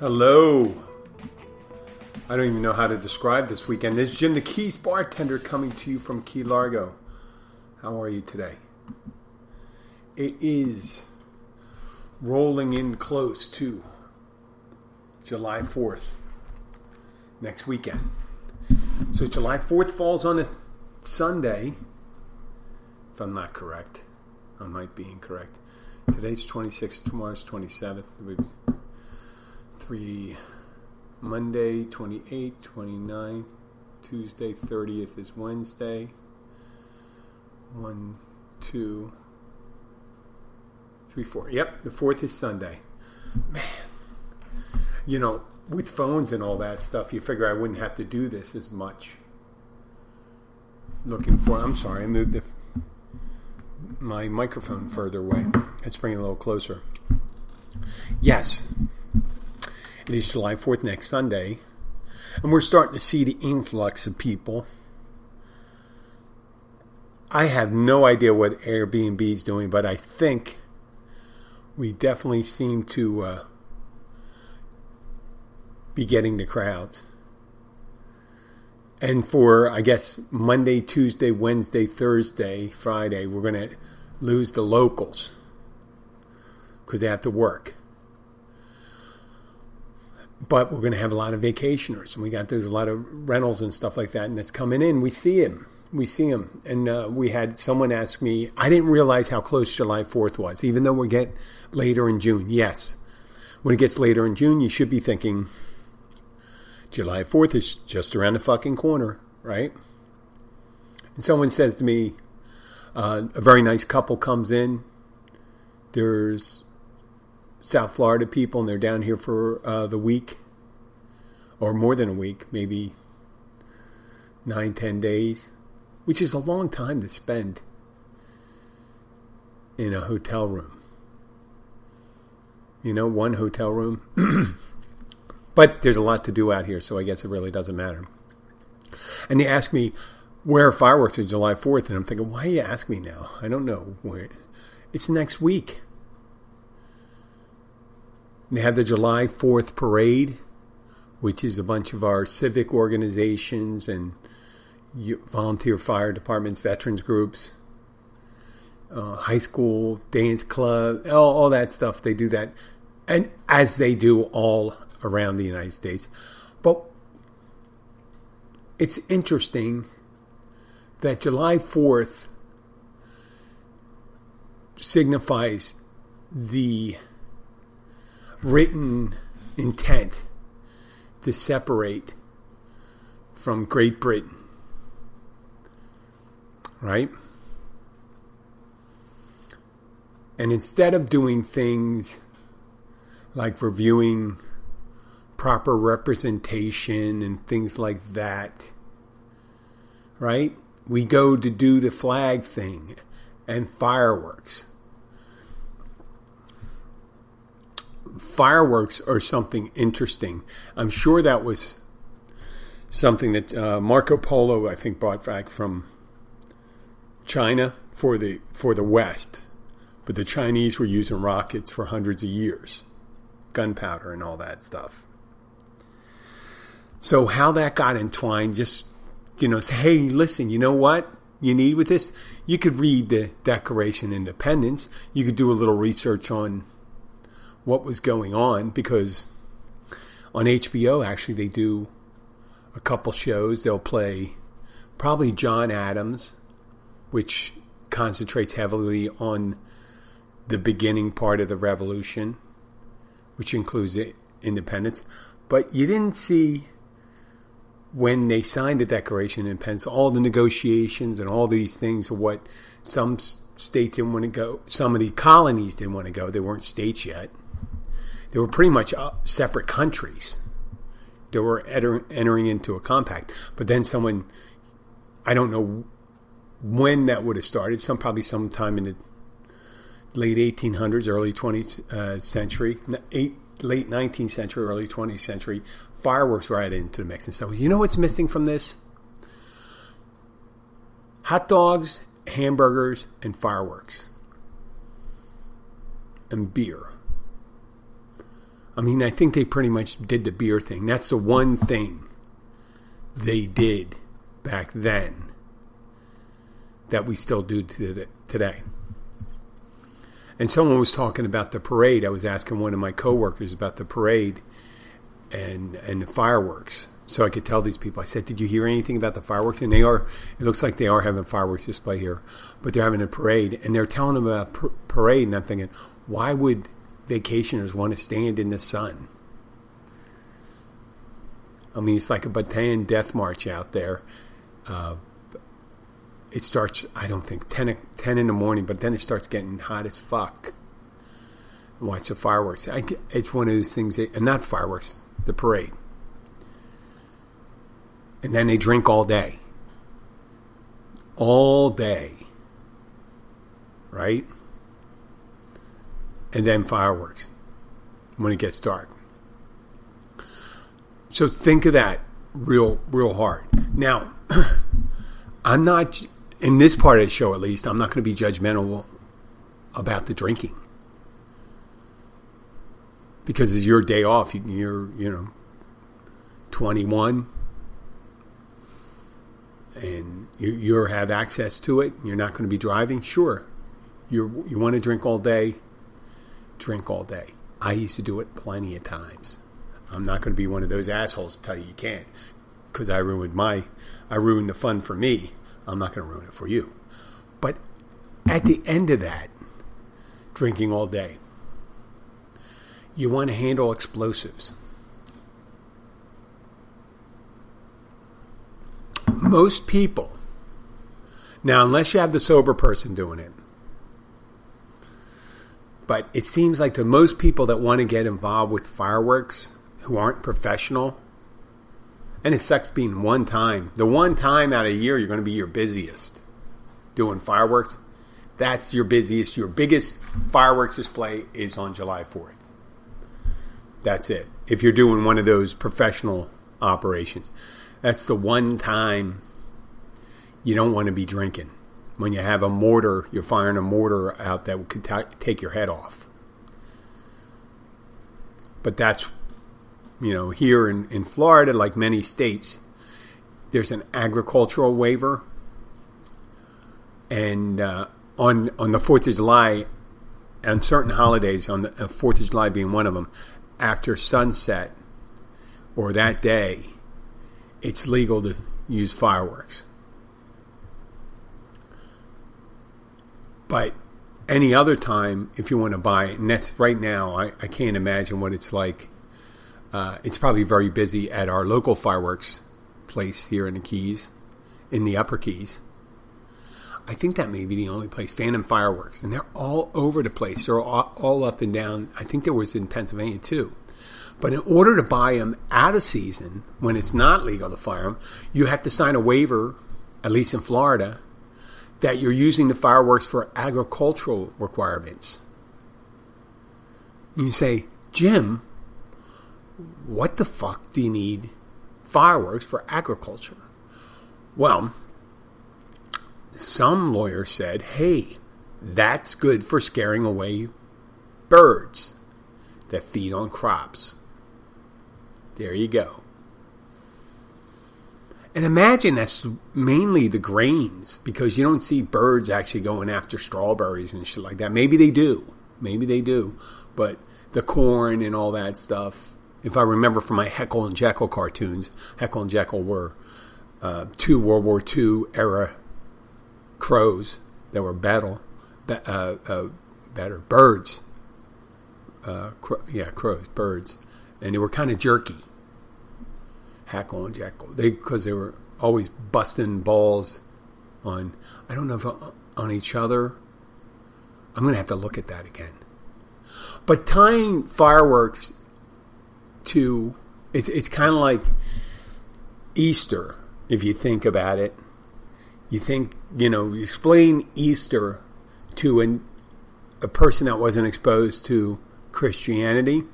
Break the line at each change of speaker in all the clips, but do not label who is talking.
Hello. I don't even know how to describe this weekend. This is Jim the Keys bartender coming to you from Key Largo. How are you today? It is rolling in close to July 4th, next weekend. So July 4th falls on a Sunday, if I'm not correct. I might be incorrect. Today's 26th, tomorrow's 27th three Monday 28th, 29th, Tuesday 30th is Wednesday. One, two, three, four. Yep, the fourth is Sunday. Man, you know, with phones and all that stuff, you figure I wouldn't have to do this as much. Looking for, I'm sorry, I moved the, my microphone further away. Let's bring it a little closer. Yes, it is July 4th next Sunday. And we're starting to see the influx of people. I have no idea what Airbnb is doing, but I think we definitely seem to uh, be getting the crowds. And for, I guess, Monday, Tuesday, Wednesday, Thursday, Friday, we're going to lose the locals because they have to work but we're going to have a lot of vacationers, and we got there's a lot of rentals and stuff like that, and it's coming in. We see him, we see him, and uh, we had someone ask me. I didn't realize how close July Fourth was, even though we get later in June. Yes, when it gets later in June, you should be thinking July Fourth is just around the fucking corner, right? And someone says to me, uh, a very nice couple comes in. There's South Florida people, and they're down here for uh, the week or more than a week, maybe nine, ten days, which is a long time to spend in a hotel room. You know, one hotel room. but there's a lot to do out here, so I guess it really doesn't matter. And they ask me, where fireworks are July 4th? And I'm thinking, why are you ask me now? I don't know where. It's next week. They have the July 4th parade, which is a bunch of our civic organizations and volunteer fire departments, veterans groups, uh, high school dance club, all, all that stuff. They do that, and as they do all around the United States. But it's interesting that July 4th signifies the written intent to separate from Great Britain. Right? And instead of doing things like reviewing proper representation and things like that, right? We go to do the flag thing and fireworks fireworks are something interesting. I'm sure that was something that uh, Marco Polo, I think, brought back from China for the for the West, but the Chinese were using rockets for hundreds of years, gunpowder and all that stuff. So how that got entwined, just you know, say, hey, listen, you know what? you need with this. You could read the Declaration of Independence. You could do a little research on what was going on because on HBO, actually, they do a couple shows. They'll play probably John Adams, which concentrates heavily on the beginning part of the revolution, which includes independence. But you didn't see when they signed the Declaration of Independence, all the negotiations and all these things of what some states didn't want to go, some of the colonies didn't want to go. They weren't states yet. They were pretty much uh, separate countries. They were enter- entering into a compact. But then someone, I don't know when that would have started. Some probably sometime in the late 1800s, early 20th uh, century, eight, late 19th century, early 20th century. Fireworks right into the mix and stuff. You know what's missing from this? Hot dogs, hamburgers, and fireworks, and beer. I mean, I think they pretty much did the beer thing. That's the one thing they did back then that we still do today. And someone was talking about the parade. I was asking one of my coworkers about the parade and and the fireworks. So I could tell these people. I said, "Did you hear anything about the fireworks?" And they are. It looks like they are having fireworks display here, but they're having a parade, and they're telling them about par- parade. And I'm thinking, why would vacationers want to stand in the sun? I mean, it's like a Bataan death march out there. Uh, it starts, I don't think, 10, o- 10 in the morning, but then it starts getting hot as fuck. Watch the fireworks. I, it's one of those things, that, and not fireworks, the parade. And then they drink all day. All day. Right? And then fireworks when it gets dark. So think of that real, real hard. Now, I'm not, in this part of the show at least, I'm not going to be judgmental about the drinking. Because it's your day off. You, you're, you know, 21 and you, you have access to it. You're not going to be driving. Sure. You you want to drink all day, drink all day. I used to do it plenty of times. I'm not going to be one of those assholes to tell you you can't because I ruined my, I ruined the fun for me. I'm not going to ruin it for you. But at the end of that, drinking all day, you want to handle explosives. Most people, now, unless you have the sober person doing it, but it seems like to most people that want to get involved with fireworks who aren't professional, and it sucks being one time. The one time out of a year you're going to be your busiest doing fireworks. That's your busiest, your biggest fireworks display is on July 4th. That's it. If you're doing one of those professional operations, that's the one time you don't want to be drinking. When you have a mortar, you're firing a mortar out that could ta take your head off. But that's, you know, here in, in Florida, like many states, there's an agricultural waiver. And uh, on, on the 4th of July, on certain holidays, on the uh, 4th of July being one of them, after sunset or that day, it's legal to use fireworks. But any other time, if you want to buy it, and that's right now, I, I can't imagine what it's like. Uh, it's probably very busy at our local fireworks place here in the Keys, in the Upper Keys. I think that may be the only place, Phantom Fireworks, and they're all over the place. They're all, all up and down. I think there was in Pennsylvania too. But in order to buy them out of season, when it's not legal to fire them, you have to sign a waiver, at least in Florida, that you're using the fireworks for agricultural requirements. You say, Jim, what the fuck do you need fireworks for agriculture? Well, some lawyer said, hey, that's good for scaring away birds that feed on crops. There you go. And imagine that's mainly the grains because you don't see birds actually going after strawberries and shit like that. Maybe they do. Maybe they do. But the corn and all that stuff, if I remember from my Heckle and Jeckle cartoons, Heckle and Jeckle were uh, two World War II era crows that were battle, ba- uh, uh, better birds. Uh, yeah, crows, birds, and they were kind of jerky. Hackle and Jackal. they because they were always busting balls on. I don't know if uh, on each other. I'm gonna have to look at that again. But tying fireworks to it's it's kind of like Easter if you think about it. You think you know you explain Easter to an, a person that wasn't exposed to Christianity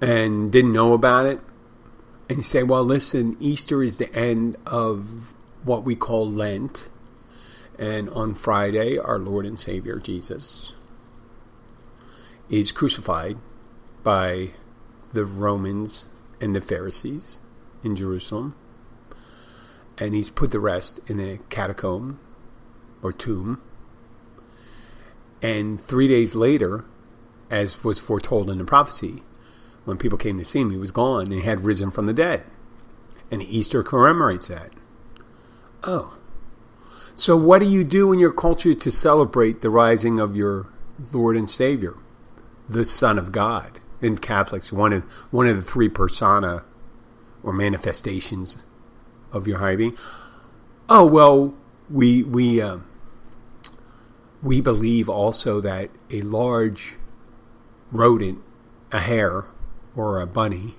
and didn't know about it, and say, well, listen, Easter is the end of what we call Lent. And on Friday, our Lord and Savior Jesus is crucified by the Romans and the Pharisees in Jerusalem. And he's put the rest in a catacomb or tomb. And three days later, as was foretold in the prophecy, when people came to see him, he was gone and had risen from the dead. And Easter commemorates that. Oh. So, what do you do in your culture to celebrate the rising of your Lord and Savior, the Son of God? In Catholics, one of one of the three persona or manifestations of your higher being. Oh well, we we uh, we believe also that a large rodent, a hare or a bunny,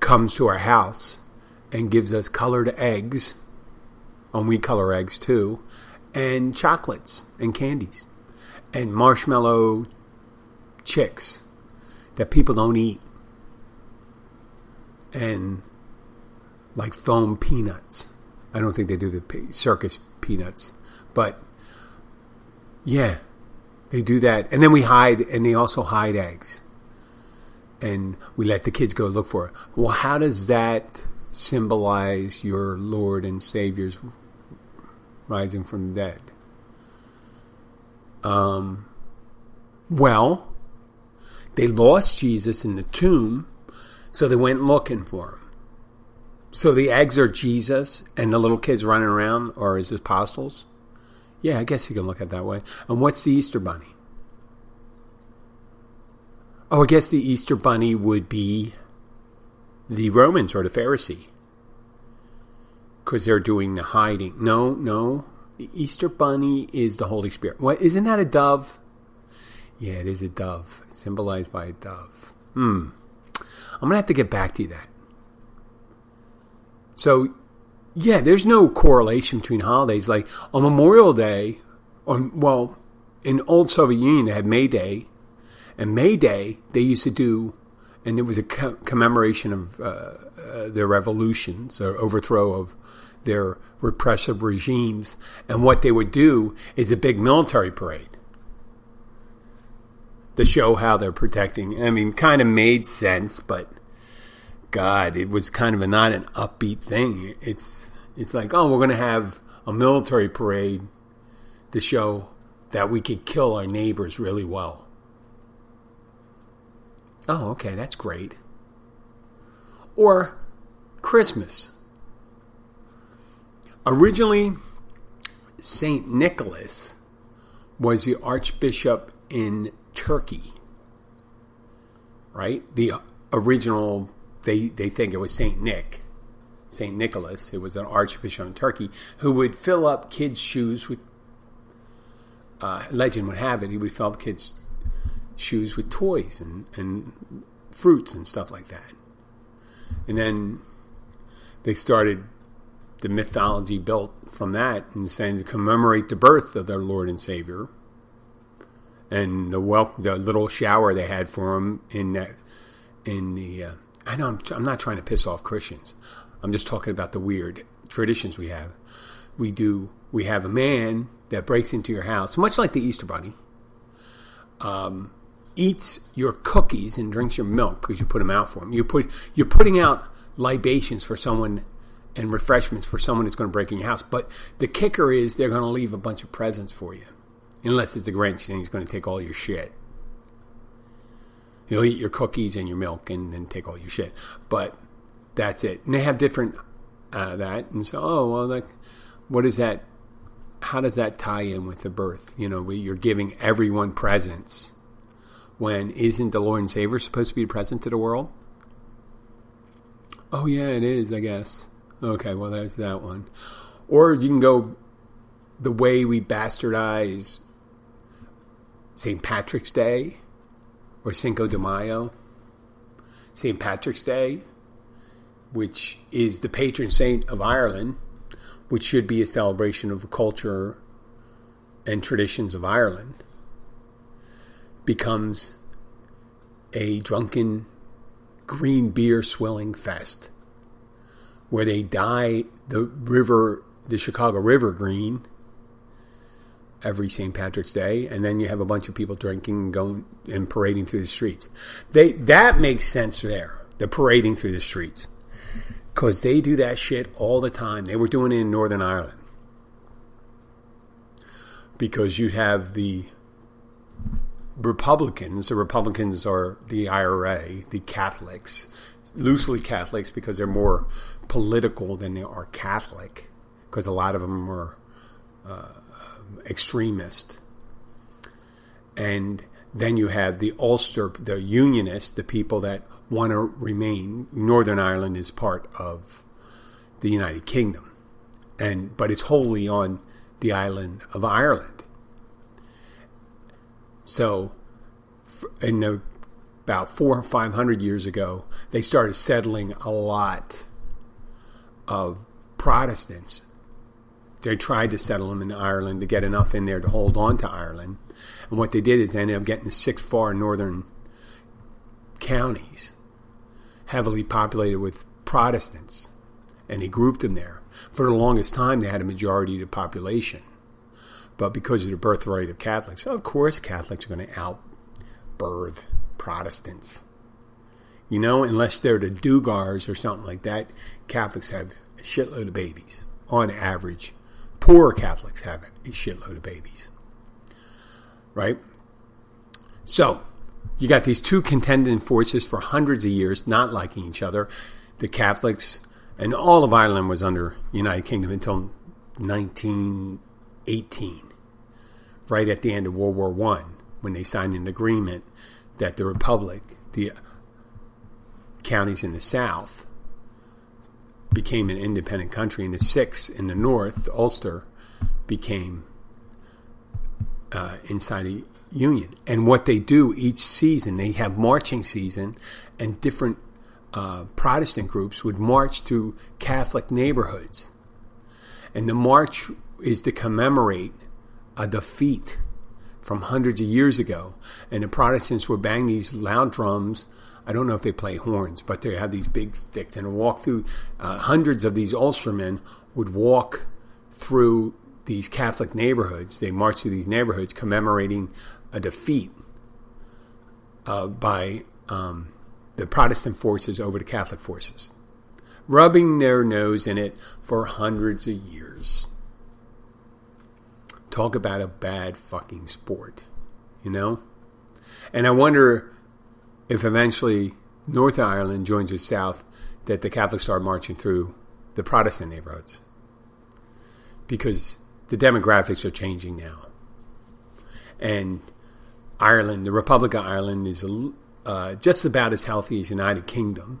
comes to our house and gives us colored eggs, and we color eggs too, and chocolates and candies, and marshmallow chicks that people don't eat, and like foam peanuts. I don't think they do the circus peanuts, but yeah, they do that, and then we hide, and they also hide eggs, and we let the kids go look for it. Well, how does that symbolize your Lord and Savior's rising from the dead? Um, well, they lost Jesus in the tomb, so they went looking for him. So the eggs are Jesus, and the little kids running around are his apostles. Yeah, I guess you can look at it that way. And what's the Easter Bunny? Oh, I guess the Easter Bunny would be the Romans or the Pharisee. Because they're doing the hiding. No, no. The Easter Bunny is the Holy Spirit. What? Isn't that a dove? Yeah, it is a dove. It's symbolized by a dove. Hmm. I'm going to have to get back to you that. So, yeah, there's no correlation between holidays. Like on Memorial Day, on, well, in old Soviet Union they had May Day, and May Day they used to do, and it was a co- commemoration of uh, uh, their revolutions or overthrow of their repressive regimes. And what they would do is a big military parade to show how they're protecting. I mean, kind of made sense, but God, it was kind of a, not an upbeat thing. It's it's like, oh, we're going to have a military parade to show that we could kill our neighbors really well. Oh, okay, that's great. Or Christmas. Originally, Saint Nicholas was the archbishop in Turkey. Right? The original they they think it was Saint Nick, Saint Nicholas. It was an archbishop in Turkey who would fill up kids' shoes with. Uh, legend would have it he would fill up kids' shoes with toys and and fruits and stuff like that. And then they started the mythology built from that and saying to commemorate the birth of their Lord and Savior and the wel- the little shower they had for him in that in the uh, I know I'm, I'm not trying to piss off Christians. I'm just talking about the weird traditions we have. We do we have a man that breaks into your house, much like the Easter Bunny, um, eats your cookies and drinks your milk because you put them out for him. You put you're putting out libations for someone and refreshments for someone that's going to break in your house. But the kicker is they're going to leave a bunch of presents for you, unless it's a Grinch and he's going to take all your shit. He'll eat your cookies and your milk and then take all your shit. But that's it. And they have different uh, that. And so, oh well, like, what is that? How does that tie in with the birth? You know, you're giving everyone presents when isn't the Lord and Savior supposed to be present to the world? Oh yeah, it is. I guess. Okay, well, there's that one. Or you can go the way we bastardize St. Patrick's Day or Cinco de Mayo. St. Patrick's Day, which is the patron saint of Ireland, which should be a celebration of the culture and traditions of Ireland, becomes a drunken green beer swilling fest where they dye the river, the Chicago River green every St. Patrick's Day, and then you have a bunch of people drinking and going and parading through the streets. They that makes sense there. The parading through the streets because they do that shit all the time. They were doing it in Northern Ireland because you'd have the Republicans. The Republicans are the IRA, the Catholics, loosely Catholics because they're more political than they are Catholic, because a lot of them are uh, extremist. And then you have the Ulster, the Unionists, the people that want to remain. Northern Ireland is part of the United Kingdom, and but it's wholly on the island of Ireland. So, in the, about four or five hundred years ago, they started settling a lot of Protestants. They tried to settle them in Ireland to get enough in there to hold on to Ireland. And what they did is they ended up getting the six far northern counties heavily populated with Protestants. And they grouped them there. For the longest time, they had a majority of the population. But because of the birthright of Catholics, of course, Catholics are going to outbirth Protestants. You know, unless they're the Duggars or something like that, Catholics have a shitload of babies. On average, poor Catholics have a shitload of babies. Right? So, you got these two contending forces for hundreds of years not liking each other. The Catholics and all of Ireland was under United Kingdom until 1918, right at the end of World War One, when they signed an agreement that the Republic, the counties in the South, became an independent country, and the six in the North, Ulster, became uh, inside a union. And what they do each season, they have marching season, and different uh, Protestant groups would march through Catholic neighborhoods. And the march is to commemorate a defeat from hundreds of years ago. And the Protestants would bang these loud drums. I don't know if they play horns, but they have these big sticks and walk through. Uh, hundreds of these Ulstermen would walk through these Catholic neighborhoods. They marched through these neighborhoods commemorating a defeat uh, by um, the Protestant forces over the Catholic forces, rubbing their nose in it for hundreds of years. Talk about a bad fucking sport, you know? And I wonder if eventually North Ireland joins with South, that the Catholics start marching through the Protestant neighborhoods. Because the demographics are changing now. And Ireland, the Republic of Ireland, is uh, just about as healthy as United Kingdom.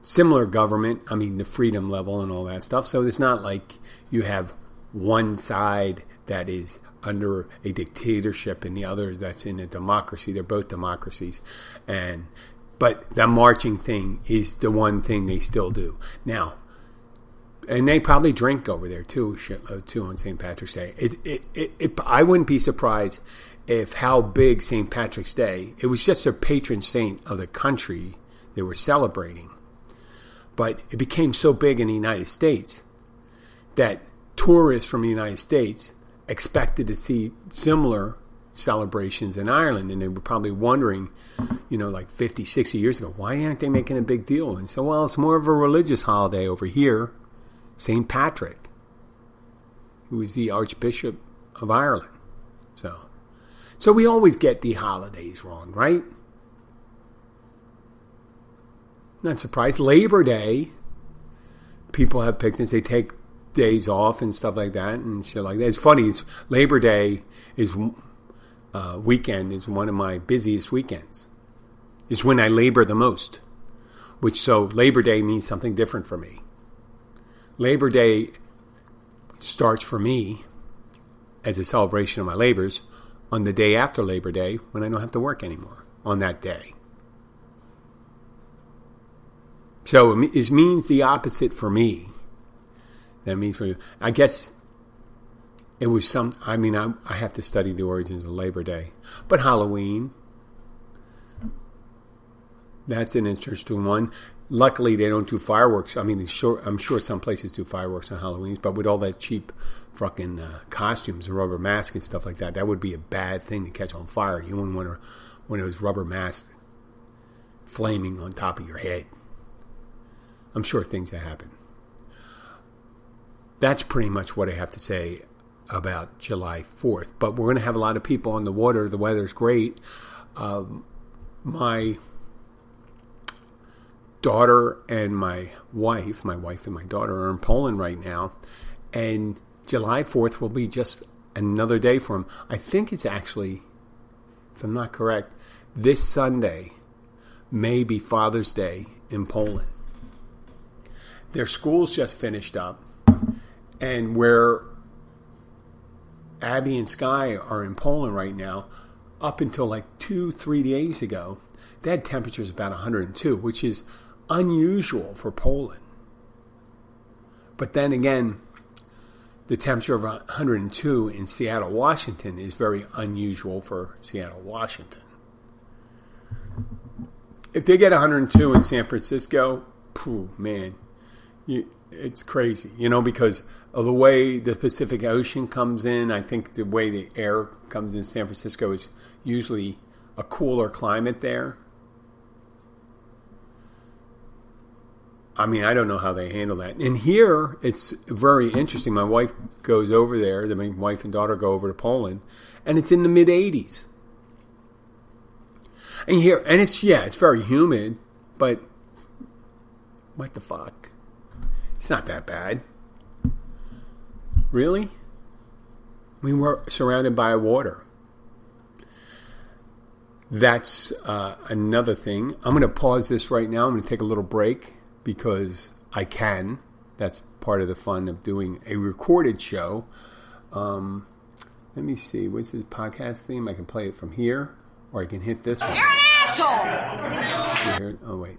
Similar government, I mean, the freedom level and all that stuff. So it's not like you have one side that is under a dictatorship and the others that's in a democracy. They're both democracies. And but the marching thing is the one thing they still do. Now, and they probably drink over there too, shitload uh, too on St. Patrick's Day. It, it, it, it, I wouldn't be surprised if how big St. Patrick's Day. It was just a patron saint of the country they were celebrating, but it became so big in the United States that tourists from the United States expected to see similar celebrations in Ireland. And they were probably wondering, you know, like 50, 60 years ago, why aren't they making a big deal? And so, well, it's more of a religious holiday over here. St. Patrick, who was the Archbishop of Ireland. So, so we always get the holidays wrong, right? Not surprised. Labor Day, people have picnics. They take days off and stuff like that and shit like that. It's funny. It's Labor Day is uh, weekend is one of my busiest weekends. It's when I labor the most. Which so Labor Day means something different for me. Labor Day starts for me as a celebration of my labors on the day after Labor Day when I don't have to work anymore on that day. So it means the opposite for me. That means for you. I guess it was some. I mean, I, I have to study the origins of Labor Day, but Halloween. That's an interesting one. Luckily, they don't do fireworks. I mean, sure, I'm sure some places do fireworks on Halloween, but with all that cheap fucking uh, costumes, and rubber mask and stuff like that, that would be a bad thing to catch on fire. You wouldn't want to, one of those rubber masks flaming on top of your head. I'm sure things that happen. That's pretty much what I have to say about July 4th. But we're going to have a lot of people on the water. The weather's great. Um, my daughter and my wife, my wife and my daughter, are in Poland right now. And July 4th will be just another day for them. I think it's actually, if I'm not correct, this Sunday may be Father's Day in Poland. Their school's just finished up, and where Abby and Sky are in Poland right now, up until like two, three days ago, they had temperatures about 102, which is unusual for Poland. But then again, the temperature of 102 in Seattle, Washington is very unusual for Seattle, Washington. If they get 102 in San Francisco, phew, man, you, it's crazy, you know, because the way the Pacific Ocean comes in. I think the way the air comes in San Francisco is usually a cooler climate there. I mean, I don't know how they handle that. And here, it's very interesting. My wife goes over there. My wife and daughter go over to Poland, and it's in the mid 80s. And here, and it's yeah, it's very humid, but what the fuck? It's not that bad. Really? I mean, we're surrounded by water. That's uh, another thing. I'm going to pause this right now. I'm going to take a little break because I can. That's part of the fun of doing a recorded show. Um, let me see. What's this podcast theme? I can play it from here, or I can hit this one.
You're an asshole!
Oh, wait.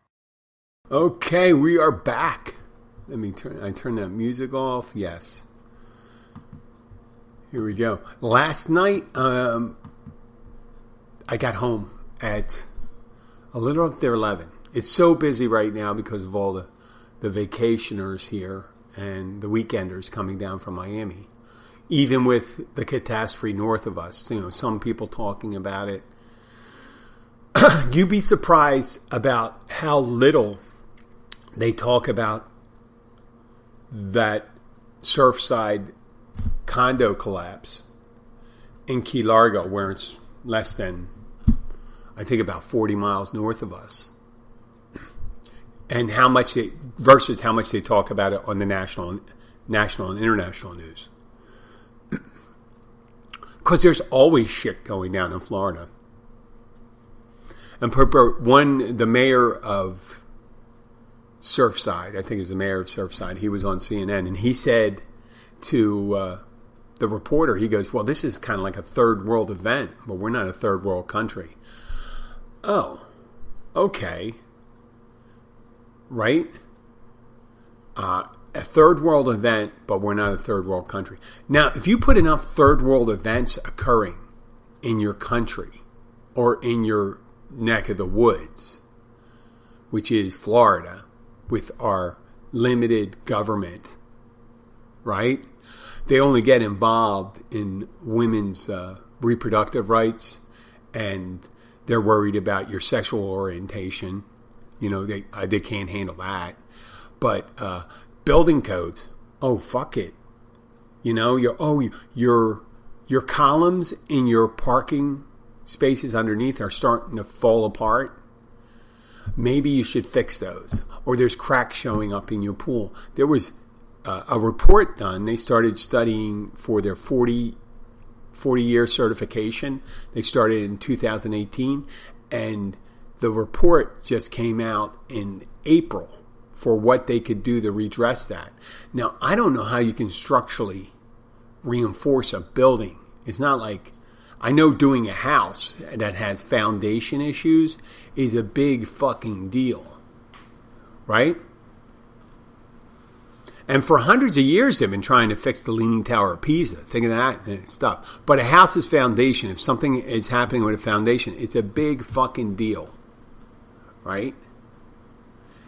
Okay, we are back. Let me turn. I turn that music off. Yes. Here we go. Last night, um, I got home at a little after eleven. It's so busy right now because of all the the vacationers here and the weekenders coming down from Miami. Even with the catastrophe north of us, you know, some people talking about it. You'd be surprised about how little they talk about that Surfside condo collapse in Key Largo, where it's less than, I think, about 40 miles north of us. And how much they, versus how much they talk about it on the national, national and international news. Because there's always shit going down in Florida. And one, the mayor of Surfside, I think is the mayor of Surfside, he was on CNN and he said to uh, the reporter, he goes, Well, this is kind of like a third world event. but we're not a third world country. Oh, okay. Right? Uh, a third world event, but we're not a third world country. Now, if you put enough third world events occurring in your country or in your neck of the woods, which is Florida, with our limited government, right? They only get involved in women's uh, reproductive rights and they're worried about your sexual orientation. You know, they, uh, they can't handle that. But uh, building codes, oh, fuck it. You know, your oh, your your columns in your parking spaces underneath are starting to fall apart. Maybe you should fix those. Or there's cracks showing up in your pool. There was uh, a report done. They started studying for their 40, 40 year certification. They started in 2018, and the report just came out in April for what they could do to redress that. Now, I don't know how you can structurally reinforce a building. It's not like I know doing a house that has foundation issues is a big fucking deal. Right? And for hundreds of years, they've been trying to fix the Leaning Tower of Pisa. Think of that eh, stuff. But a house's foundation, if something is happening with a foundation, it's a big fucking deal. Right?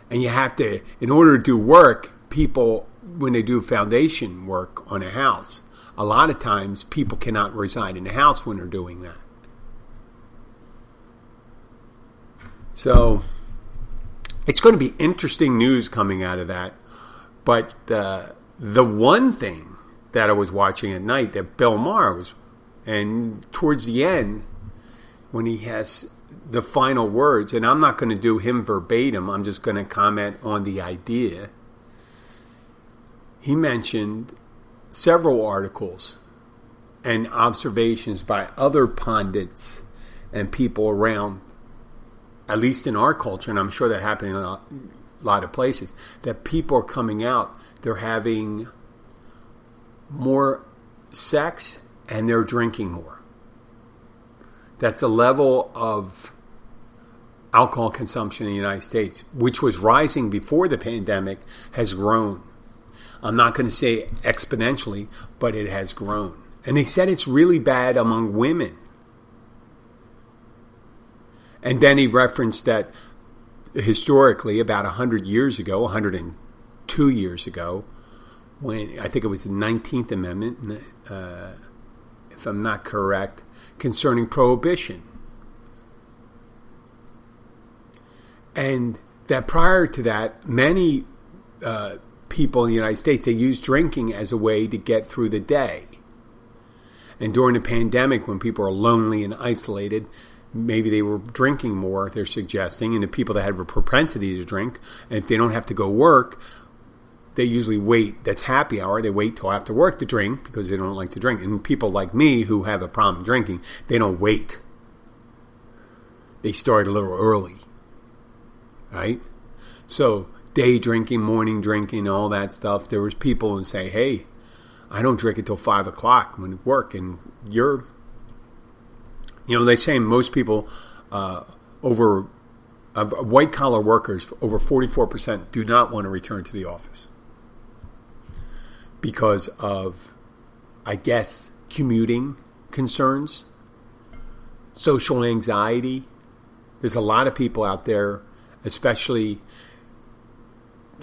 And you have to, in order to do work, people, when they do foundation work on a house, a lot of times people cannot reside in a house when they're doing that. So it's going to be interesting news coming out of that. But uh, the one thing that I was watching at night that Bill Maher was, and towards the end, when he has the final words, and I'm not going to do him verbatim, I'm just going to comment on the idea. He mentioned several articles and observations by other pundits and people around, at least in our culture, and I'm sure that happened in a lot of places, that people are coming out, they're having more sex and they're drinking more. That's a level of alcohol consumption in the United States, which was rising before the pandemic, has grown. I'm not going to say exponentially, but it has grown. And they said it's really bad among women. And then he referenced that historically, about 100 years ago, 102 years ago, when I think it was the 19th Amendment, uh, if I'm not correct, concerning prohibition. And that prior to that, many uh, people in the United States, they use drinking as a way to get through the day. And during the pandemic, when people are lonely and isolated, maybe they were drinking more, they're suggesting. And the people that have a propensity to drink, and if they don't have to go work, they usually wait. That's happy hour. They wait till after work to drink because they don't like to drink. And people like me who have a problem drinking, they don't wait. They start a little early right? So day drinking, morning drinking, all that stuff. There was people who say, "Hey, I don't drink until five o'clock when at work," and you're, you know, they say most people uh, over of white collar workers, over forty four percent do not want to return to the office because of, I guess, commuting concerns, social anxiety. There's a lot of people out there especially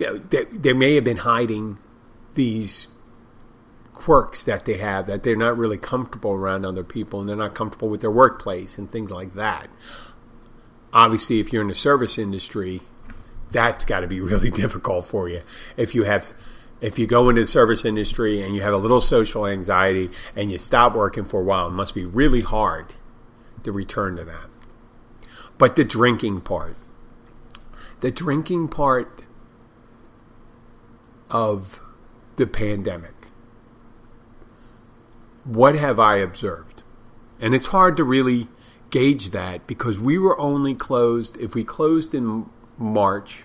they, they may have been hiding these quirks that they have that they're not really comfortable around other people and they're not comfortable with their workplace and things like that. Obviously, if you're in the service industry, that's got to be really difficult for you. If you have if you go into the service industry and you have a little social anxiety and you stop working for a while, it must be really hard to return to that. But the drinking part, the drinking part of the pandemic. what have I observed? And it's hard to really gauge that because we were only closed, if we closed in March,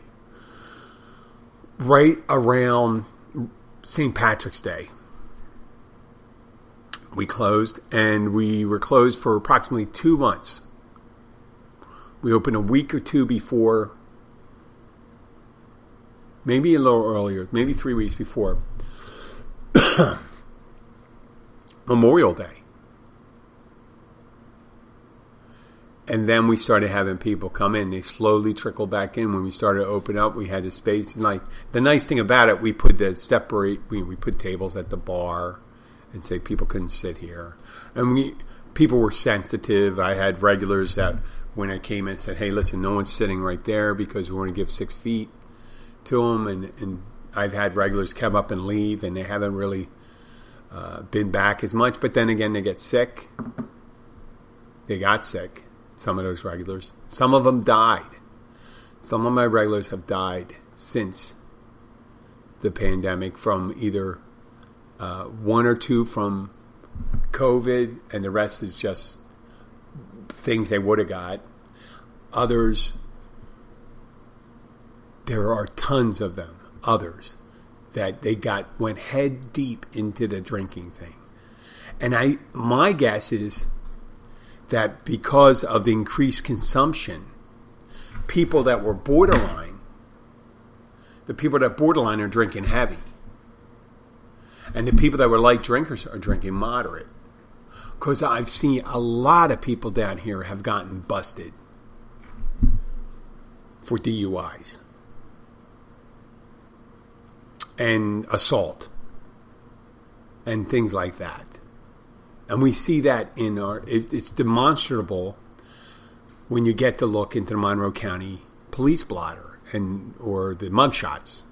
right around St. Patrick's Day. We closed, and we were closed for approximately two months. We opened a week or two before, maybe a little earlier, maybe three weeks before Memorial Day. And then we started having people come in. They slowly trickled back in. When we started to open up, we had the space. And like the nice thing about it, we put the separate. We, we put tables at the bar, and say people couldn't sit here. And we people were sensitive. I had regulars that when I came in said, "Hey, listen, no one's sitting right there because we want to give six feet to them." And and I've had regulars come up and leave, and they haven't really uh, been back as much. But then again, they get sick. They got sick. Some of those regulars. Some of them died. Some of my regulars have died since the pandemic from either uh, one or two from COVID, and the rest is just things they would have got. Others, there are tons of them. Others that they got went head deep into the drinking thing, and I my guess is that because of the increased consumption, people that were borderline, the people that borderline are drinking heavy, and the people that were light drinkers are drinking moderate. Because I've seen a lot of people down here have gotten busted for DUIs and assault and things like that. And we see that in our, it, it's demonstrable when you get to look into the Monroe County police blotter and or the mug shots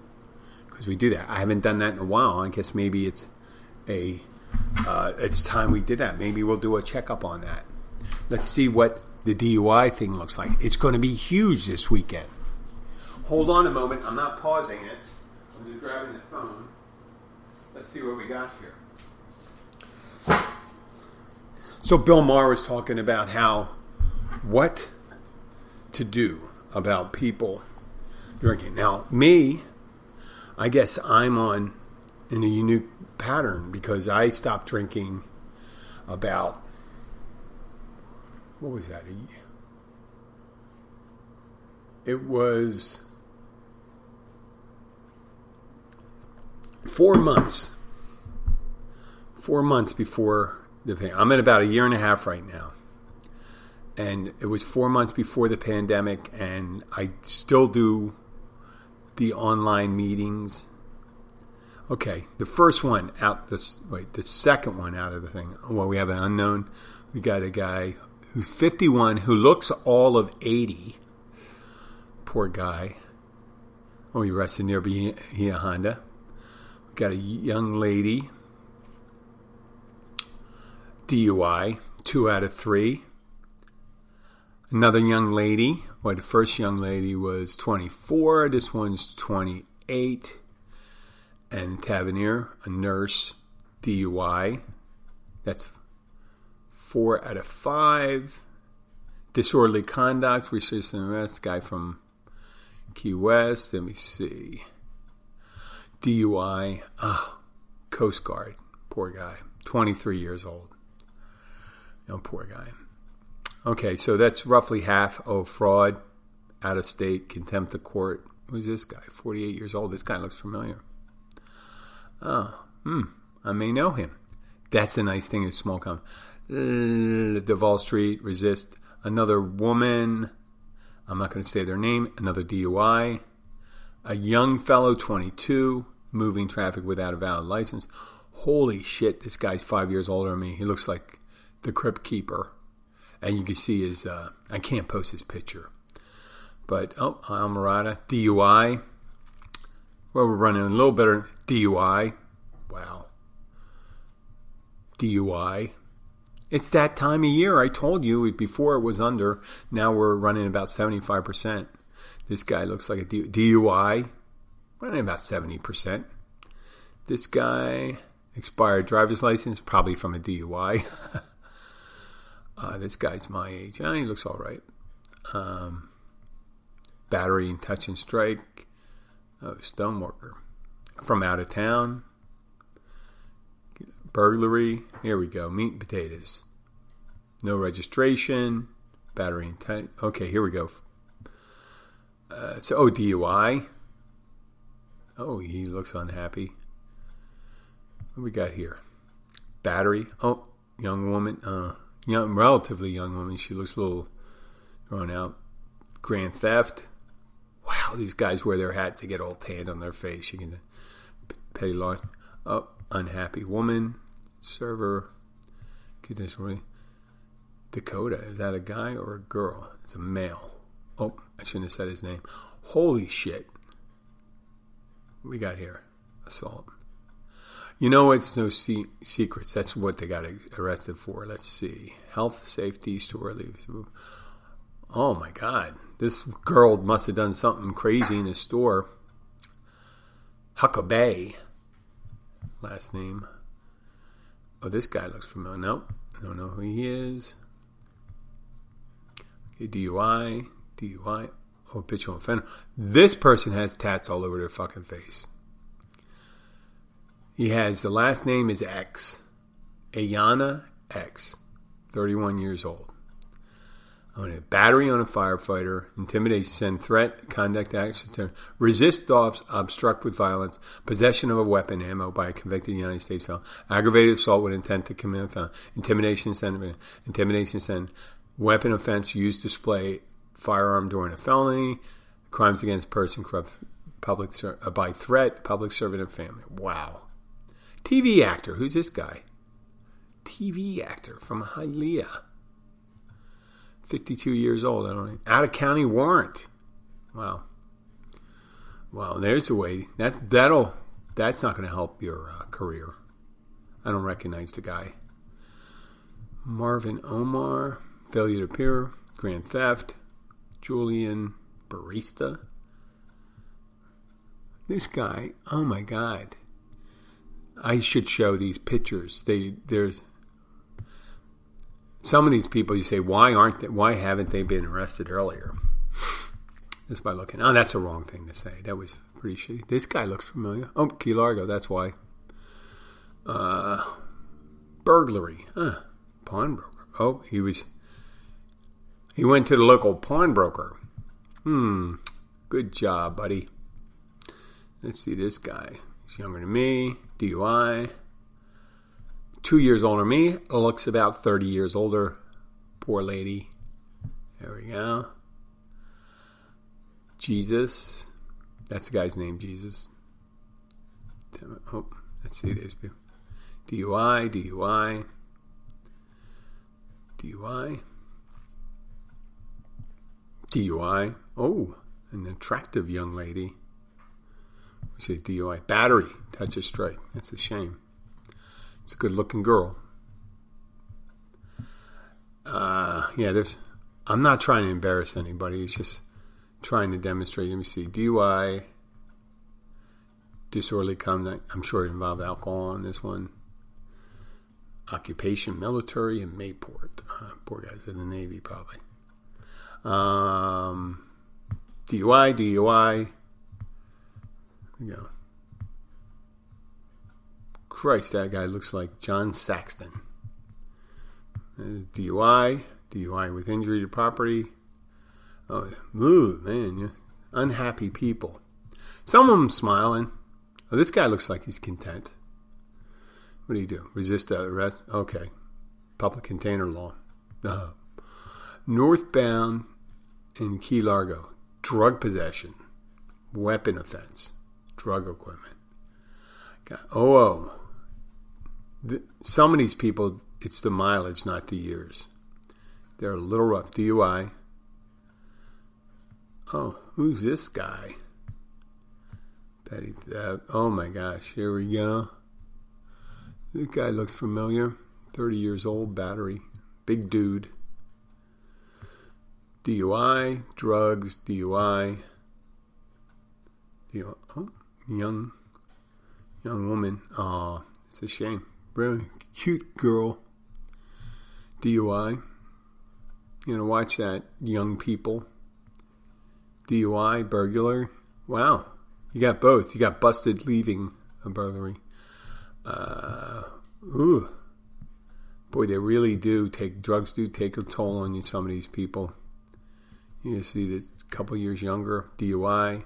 because we do that. I haven't done that in a while. I guess maybe it's a uh, it's time we did that. Maybe we'll do a checkup on that. Let's see what the DUI thing looks like. It's going to be huge this weekend. Hold on a moment. I'm not pausing it. Grabbing the phone. Let's see what we got here. So Bill Maher was talking about how what to do about people drinking. Now, me, I guess I'm on in a unique pattern because I stopped drinking about what was that? It was four months. Four months before the pandemic. I'm at about a year and a half right now, and it was four months before the pandemic, and I still do the online meetings. Okay, the first one out. This wait, the second one out of the thing. Well, we have an unknown. We got a guy who's 51 who looks all of 80. Poor guy. Oh, he rested near a Honda. Got a young lady. DUI, two out of three. Another young lady. Well, the first young lady was 24. This one's 28. And Tavernier, a nurse, DUI. That's four out of five. Disorderly conduct, resisting arrest, guy from Key West. Let me see. DUI, ah, Coast Guard, poor guy, 23 years old. Poor guy. Okay, so that's roughly half. of fraud, out of state, contempt of court. Who's this guy? 48 years old. This guy looks familiar. Oh, hmm, I may know him. That's a nice thing. A small com. Uh, Duval Street, resist. Another woman. I'm not going to say their name. Another DUI. A young fellow, 22, moving traffic without a valid license. Holy shit, this guy's five years older than me. He looks like the crypt keeper. And you can see his, uh, I can't post his picture. But, oh, Islamorada, DUI. Well, we're running a little better. DUI. Wow. DUI. It's that time of year. I told you before it was under. Now we're running about 75%. This guy looks like a DUI. Running about 70%. This guy, Expired driver's license, probably from a DUI. uh, this guy's my age. Uh, he looks all right. Um, battery and touch and strike. Oh, stoneworker. From out of town. Burglary. Here we go. Meat and potatoes. No registration. Battery and touch. Okay, here we go. Uh, so, oh, DUI. Oh, he looks unhappy. What we got here? Battery. Oh, young woman. Uh, young, relatively young woman. She looks a little thrown out. Grand theft. Wow, these guys wear their hats. They get all tanned on their face. You can pay loss. Oh, unhappy woman. Server. Conditionally. Dakota. Is that a guy or a girl? It's a male. Oh, I shouldn't have said his name. Holy shit. We got here? Assault. You know, it's no se- secrets. That's what they got arrested for. Let's see. Health, safety, store leaves. Oh my God. This girl must have done something crazy in the store. Huckabee. Last name. Oh, this guy looks familiar. Nope. I don't know who he is. Okay, DUI. DUI. Habitual offender. This person has tats all over their fucking face. He has the last name is X. Ayana X. 31 years old. On a battery on a firefighter, intimidation, send threat, conduct action, resist, obstruct with violence, possession of a weapon, ammo by a convicted United States felon, aggravated assault with intent to commit a felon, intimidation, send, intimidation, send, weapon offense, use display firearm during a felony, crimes against person, corrupt public uh, by threat, public servant, and family. Wow. TV actor. Who's this guy? TV actor from Hialeah. 52 years old. I don't know. Out of county warrant. Wow. Well, there's a way. That's that'll that's not going to help your uh, career. I don't recognize the guy. Marvin Omar, failure to appear, grand theft, Julian Barista. This guy, oh my god. I should show these pictures. They there's some of these people you say why aren't they, why haven't they been arrested earlier? Just by looking. Oh, that's a wrong thing to say. That was pretty shitty. This guy looks familiar. Oh, Key Largo. That's why. Uh, burglary. Huh. Pawnbroker. Oh, he was. He went to the local pawnbroker. Hmm. Good job, buddy. Let's see this guy. He's younger than me. DUI. Two years older than me. Looks about 30 years older. Poor lady. There we go. Jesus. That's the guy's name, Jesus. Oh, let's see this. DUI, DUI, DUI, DUI. Oh, an attractive young lady. We say DUI. Battery. Touch a strike. That's a shame. It's a good looking girl. Uh, yeah, there's. I'm not trying to embarrass anybody. It's just trying to demonstrate. Let me see. DUI. Disorderly conduct. I'm sure it involved alcohol on this one. Occupation, military, and Mayport. Uh, poor guys in the Navy, probably. Um, DUI, DUI. There we go. Christ, that guy looks like John Saxton. DUI, DUI with injury to property. Oh, move, man. Unhappy people. Some of them smiling. Oh, this guy looks like he's content. What do you do? Resist arrest? Okay. Public container law. Uh, northbound in Key Largo. Drug possession. Weapon offense. Drug equipment. Oh, oh. The, some of these people, it's the mileage, not the years. They're a little rough. DUI. Oh, who's this guy? Petty theft. Oh my gosh, here we go. This guy looks familiar. 30 years old, battery. Big dude. DUI, drugs, DUI. Oh, young, young woman. Oh, It's a shame. Really cute girl. DUI. You know, watch that, young people. DUI, burglar. Wow. You got both. You got busted leaving a burglary. Uh, ooh. Boy, they really do take, drugs do take a toll on you, some of these people. You see a couple years younger, DUI.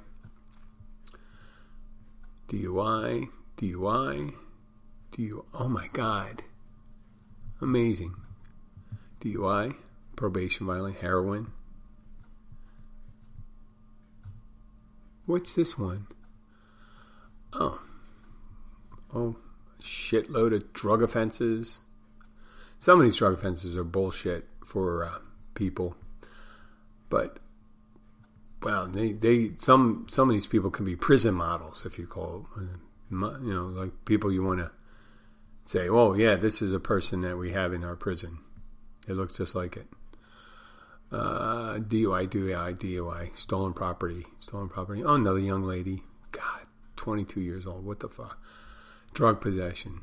DUI, DUI, DUI. Oh my God. Amazing. DUI, probation violation, heroin. What's this one? Oh. Oh, shitload of drug offenses. Some of these drug offenses are bullshit for uh, people. But wow, they, they some some of these people can be prison models if you call you know like people you want to say, oh yeah, this is a person that we have in our prison. It looks just like it. Uh, DUI, DUI, DUI, stolen property, stolen property. Oh, another young lady. God, 22 years old. What the fuck? Drug possession.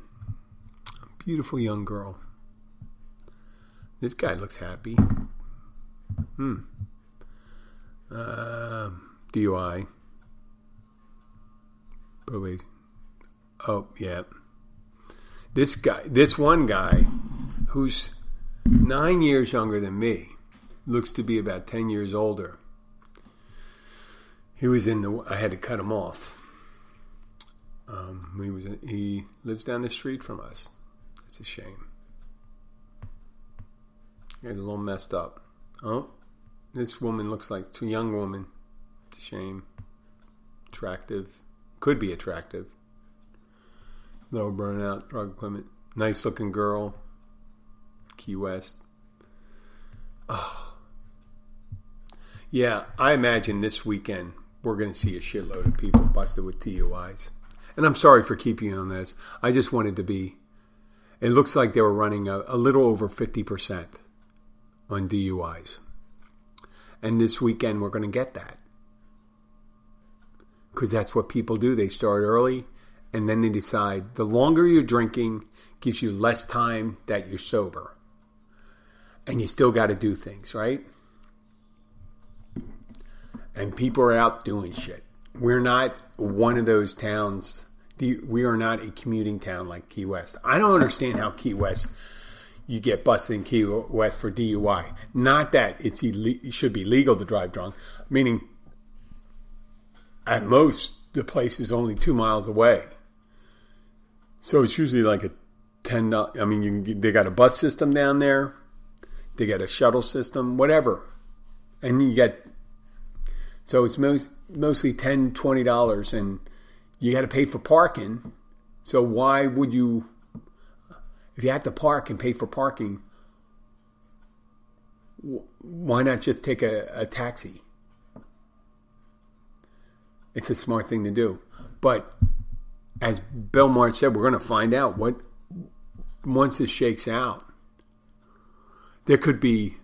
Beautiful young girl. This guy looks happy. Hmm. Uh, DUI. probably. Oh, yeah. This guy, this one guy who's nine years younger than me, looks to be about 10 years older. He was in the, I had to cut him off. Um, he was, he lives down the street from us. It's a shame. He's a little messed up. Oh, this woman looks like a young woman. It's a shame. Attractive. Could be attractive. Low burnout, drug equipment. Nice looking girl. Key West. Oh. Yeah, I imagine this weekend we're going to see a shitload of people busted with DUIs. And I'm sorry for keeping you on this. I just wanted to be. It looks like they were running a, a little over 50% on DUIs. And this weekend we're going to get that. Because that's what people do. They start early and then they decide the longer you're drinking gives you less time that you're sober. And you still got to do things, right? And people are out doing shit. We're not one of those towns. We are not a commuting town like Key West. I don't understand how Key West you get busted in Key West for DUI. Not that it's it should be legal to drive drunk, meaning at most the place is only two miles away. So it's usually like a ten. I mean, you can, they got a bus system down there, they got a shuttle system, whatever, and you get. So it's most, mostly 10 twenty dollars, and you got to pay for parking. So why would you if you have to park and pay for parking, why not just take a, a taxi? It's a smart thing to do. But as Bill Maher said, we're going to find out what once this shakes out. There could be,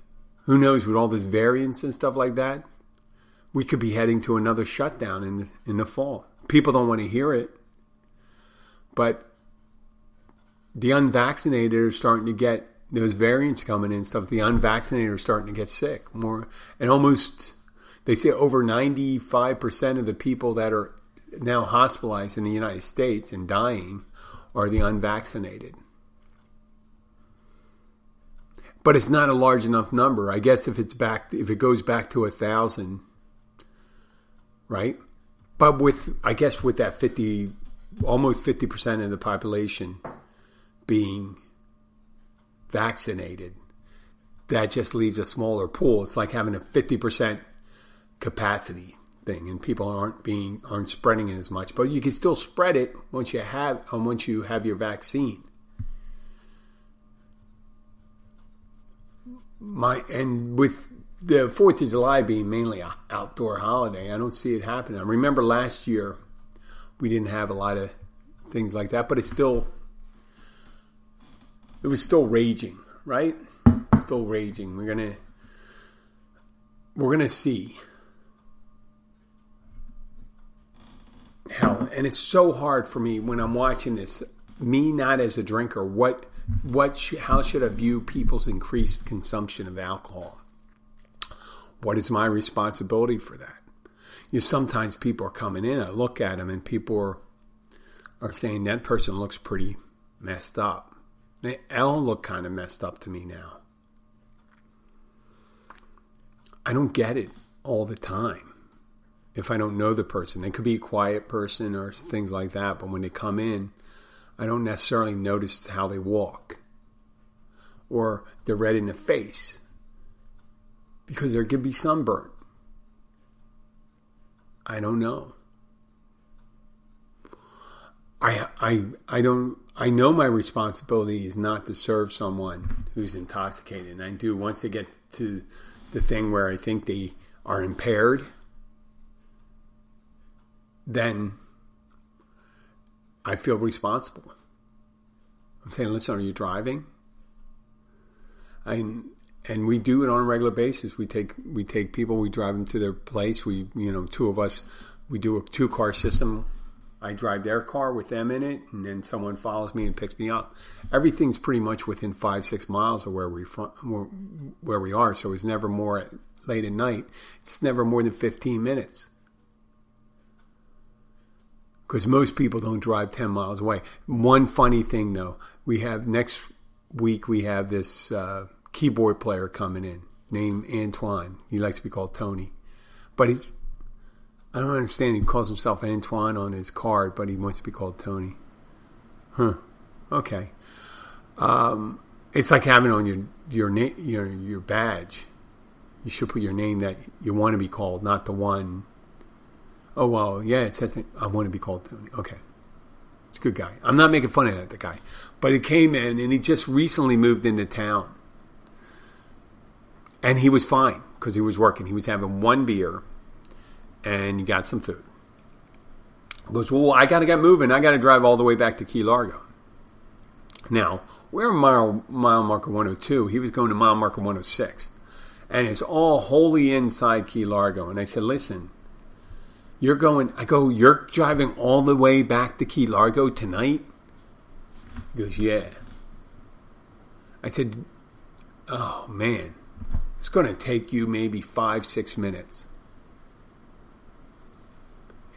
who knows, with all this variance and stuff like that, we could be heading to another shutdown in in the fall. People don't want to hear it, but the unvaccinated are starting to get those variants coming in stuff. The unvaccinated are starting to get sick more, and almost they say over ninety five percent of the people that are now hospitalized in the United States and dying are the unvaccinated. But it's not a large enough number. I guess if it's back, if it goes back to a thousand, right? But with, I guess with that fifty, almost fifty percent of the population being vaccinated, that just leaves a smaller pool. It's like having a 50% capacity thing and people aren't being aren't spreading it as much, but you can still spread it once you have um, once you have your vaccine. My and with the 4th of July being mainly an outdoor holiday, I don't see it happening. I remember last year we didn't have a lot of things like that, but it's still it was still raging, right? Still raging. We're gonna we're gonna see how, and it's so hard for me when I'm watching this me not as a drinker, what what sh- how should I view people's increased consumption of alcohol? What is my responsibility for that? You sometimes people are coming in, I look at them, and people are are saying that person looks pretty messed up. They all look kind of messed up to me now. I don't get it all the time. If I don't know the person, they could be a quiet person or things like that, but when they come in, I don't necessarily notice how they walk or they're red in the face because there could be sunburn. I don't know. I I I don't I know my responsibility is not to serve someone who's intoxicated. And I do once they get to the thing where I think they are impaired, then I feel responsible. I'm saying, listen, are you driving? I and we do it on a regular basis. We take we take people, we drive them to their place. We you know two of us, we do a two car system. I drive their car with them in it, and then someone follows me and picks me up. Everything's pretty much within five six miles of where we from, where we are. So it's never more late at night. It's never more than fifteen minutes because most people don't drive 10 miles away. One funny thing though, we have next week we have this uh, keyboard player coming in named Antoine. He likes to be called Tony, but he's I don't understand. He calls himself Antoine on his card, but he wants to be called Tony. Huh? Okay. Um, it's like having on your your na- your your badge. You should put your name that you want to be called, not the one Oh well, yeah, it says I want to be called Tony. Okay, it's a good guy. I'm not making fun of that the guy, but he came in and he just recently moved into town, and he was fine because he was working. He was having one beer, and you got some food. He goes, well, I got to get moving. I got to drive all the way back to Key Largo. Now we're mile mile marker 102. He was going to mile marker 106, and it's all wholly inside Key Largo. And I said, listen you're going, I go, you're driving all the way back to Key Largo tonight? He goes, yeah. I said, oh man, it's going to take you maybe five, six minutes.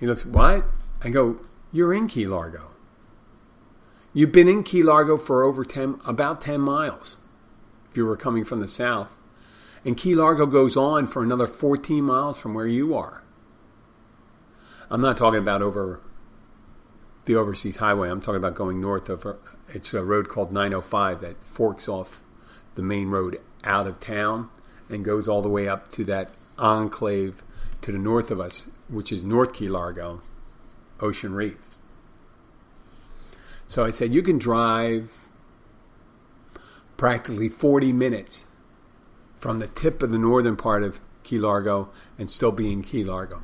He looks, what? I go, you're in Key Largo. You've been in Key Largo for over 10, about 10 miles if you were coming from the south. And Key Largo goes on for another 14 miles from where you are. I'm not talking about over the overseas highway. I'm talking about going north of. Uh, it's a road called 905 that forks off the main road out of town and goes all the way up to that enclave to the north of us, which is North Key Largo, Ocean Reef. So I said, you can drive practically 40 minutes from the tip of the northern part of Key Largo and still be in Key Largo.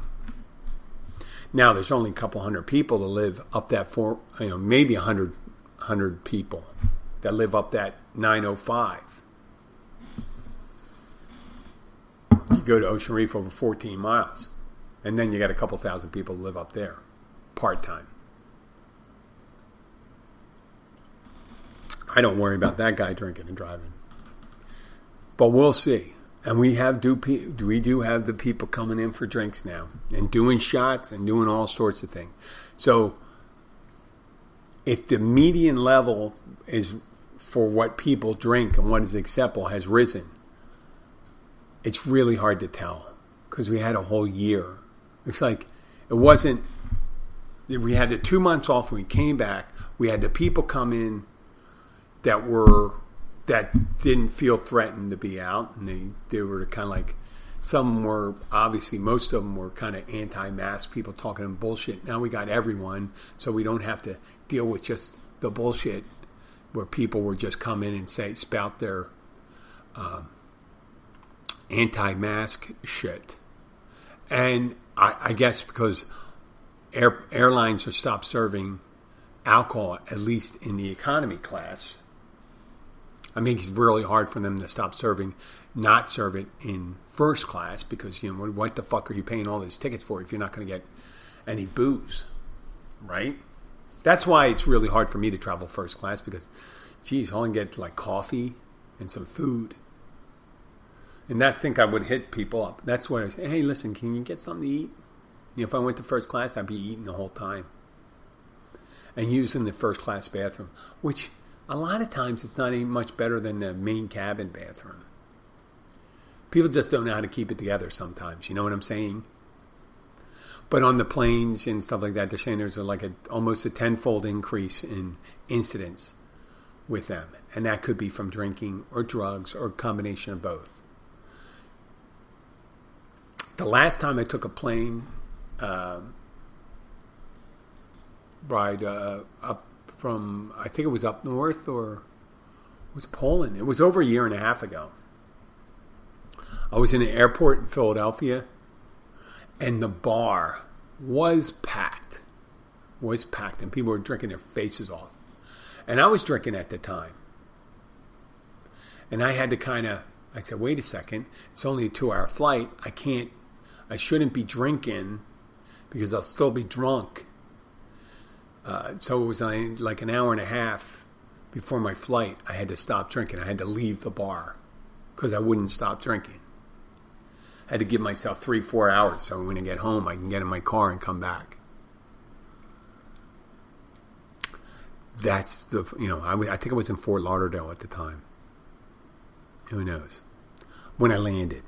Now there's only a couple hundred people that live up that four, you know, maybe a hundred hundred people that live up that 905. You go to Ocean Reef over 14 miles, and then you got a couple thousand people live up there, part time. I don't worry about that guy drinking and driving, but we'll see and we have do we do have the people coming in for drinks now and doing shots and doing all sorts of things. So if the median level is for what people drink and what is acceptable has risen, it's really hard to tell because we had a whole year. It's like it wasn't. We had the two months off when we came back. We had the people come in that were that didn't feel threatened to be out, and they they were kind of like some were obviously most of them were kind of anti-mask people talking bullshit. Now we got everyone, so we don't have to deal with just the bullshit where people were just come in and say spout their uh, anti-mask shit. And I, I guess because air, airlines are stopped serving alcohol, at least in the economy class, I mean, it's really hard for them to stop serving, not serve it in first class because you know what the fuck are you paying all these tickets for if you're not going to get any booze, right? That's why it's really hard for me to travel first class because, geez, I can get like coffee and some food. And that think I would hit people up. That's where I say, hey, listen, can you get something to eat? You know, if I went to first class, I'd be eating the whole time and using the first class bathroom, which a lot of times it's not even much better than the main cabin bathroom. People just don't know how to keep it together sometimes. You know what I'm saying? But on the planes and stuff like that, they're saying there's like a almost a tenfold increase in incidents with them, and that could be from drinking or drugs or a combination of both. The last time I took a plane uh, ride uh, up from, I think it was up north or it was Poland. It was over a year and a half ago. I was in an airport in Philadelphia, and the bar was packed. Was packed, and people were drinking their faces off. And I was drinking at the time. And I had to kind of, I said, wait a second, it's only a two hour flight. I can't, I shouldn't be drinking because I'll still be drunk. Uh, so it was like an hour and a half before my flight. I had to stop drinking. I had to leave the bar because I wouldn't stop drinking. I had to give myself three, four hours so when I get home, I can get in my car and come back. That's the, you know, I, I think I was in Fort Lauderdale at the time. Who knows? When I landed.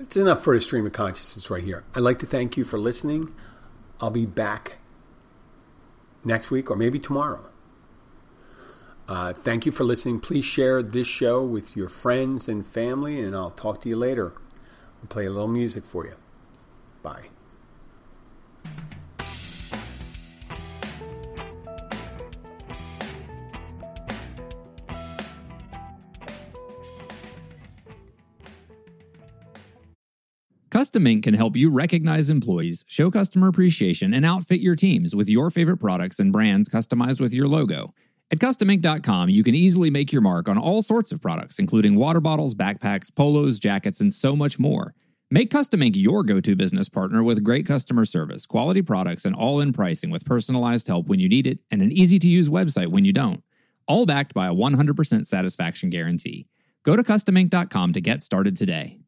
It's enough for a stream of consciousness right here. I'd like to thank you for listening. I'll be back next week or maybe tomorrow. Uh, thank you for listening. Please share this show with your friends and family, and I'll talk to you later. I'll play a little music for you. Bye.
Custom Ink can help you recognize employees, show customer appreciation, and outfit your teams with your favorite products and brands customized with your logo. At CustomInk.com, you can easily make your mark on all sorts of products, including water bottles, backpacks, polos, jackets, and so much more. Make Custom Ink your go to business partner with great customer service, quality products, and all in pricing with personalized help when you need it and an easy to use website when you don't. All backed by a 100% satisfaction guarantee. Go to CustomInk.com to get started today.